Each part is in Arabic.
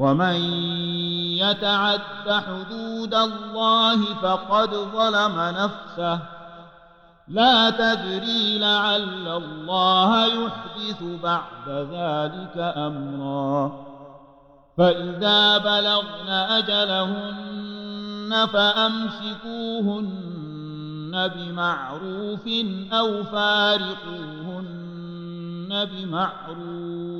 ومن يتعد حدود الله فقد ظلم نفسه. لا تدري لعل الله يحدث بعد ذلك أمرا. فإذا بلغن أجلهن فأمسكوهن بمعروف أو فارقوهن بمعروف.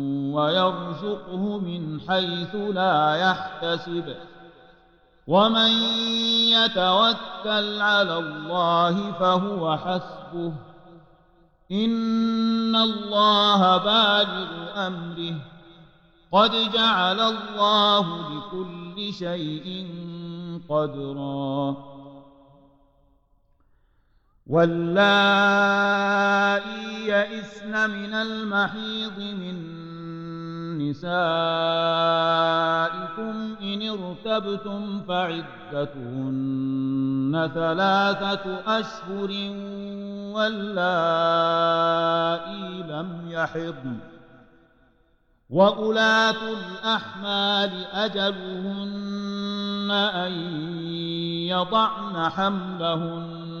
ويرزقه من حيث لا يحتسب. ومن يتوكل على الله فهو حسبه. إن الله بالغ أمره. قد جعل الله لكل شيء قدرا. واللائي يئسن من المحيض من نسائكم إن ارتبتم فعدتهن ثلاثة أشهر واللائي لم يحضن. وأولاة الأحمال أجلهن أن يضعن حملهن.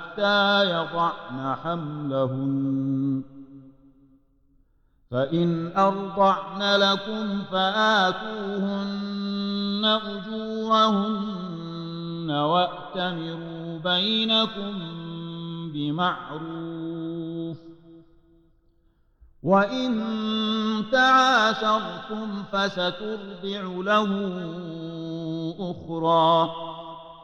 حتى يضعن حملهن. فإن أرضعن لكم فآتوهن أجورهن وأتمروا بينكم بمعروف. وإن تعاشرتم فسترضع له أخرى.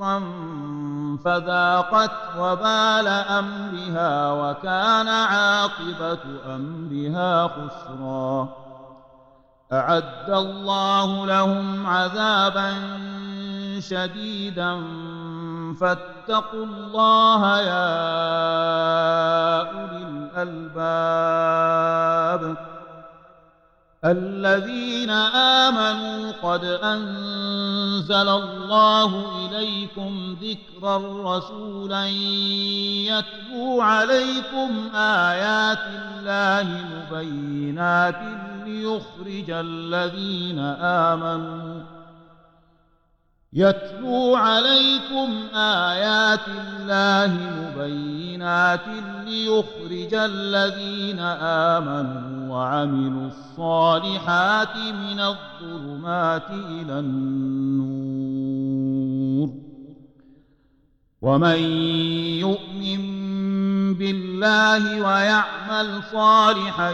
نكرا فذاقت وبال أمرها وكان عاقبة أمرها خسرا. أعد الله لهم عذابا شديدا. فاتقوا الله يا أولي الألباب. الذين آمنوا قد أنزل الله إليكم ذكرا رسولا يتلو عليكم آيات الله مبينات ليخرج الذين آمنوا. يتلو عليكم آيات الله مبينات ليخرج الذين آمنوا. وعملوا الصالحات من الظلمات إلى النور. ومن يؤمن بالله ويعمل صالحا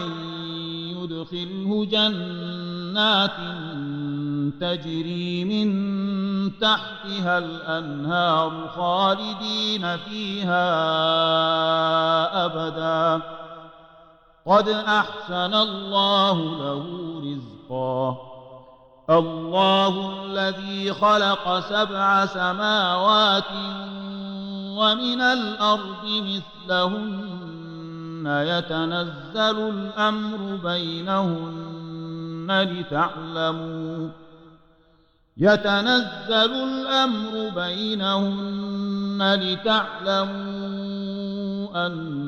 يدخله جنات تجري من تحتها الأنهار خالدين فيها أبدا. قد أحسن الله له رزقا. الله الذي خلق سبع سماوات ومن الأرض مثلهن. يتنزل الأمر بينهن لتعلموا. يتنزل الأمر بينهن لتعلموا أن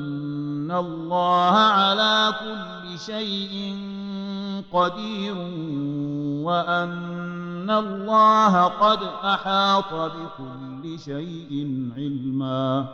الله على كل شيء قدير وأن الله قد أحاط بكل شيء علما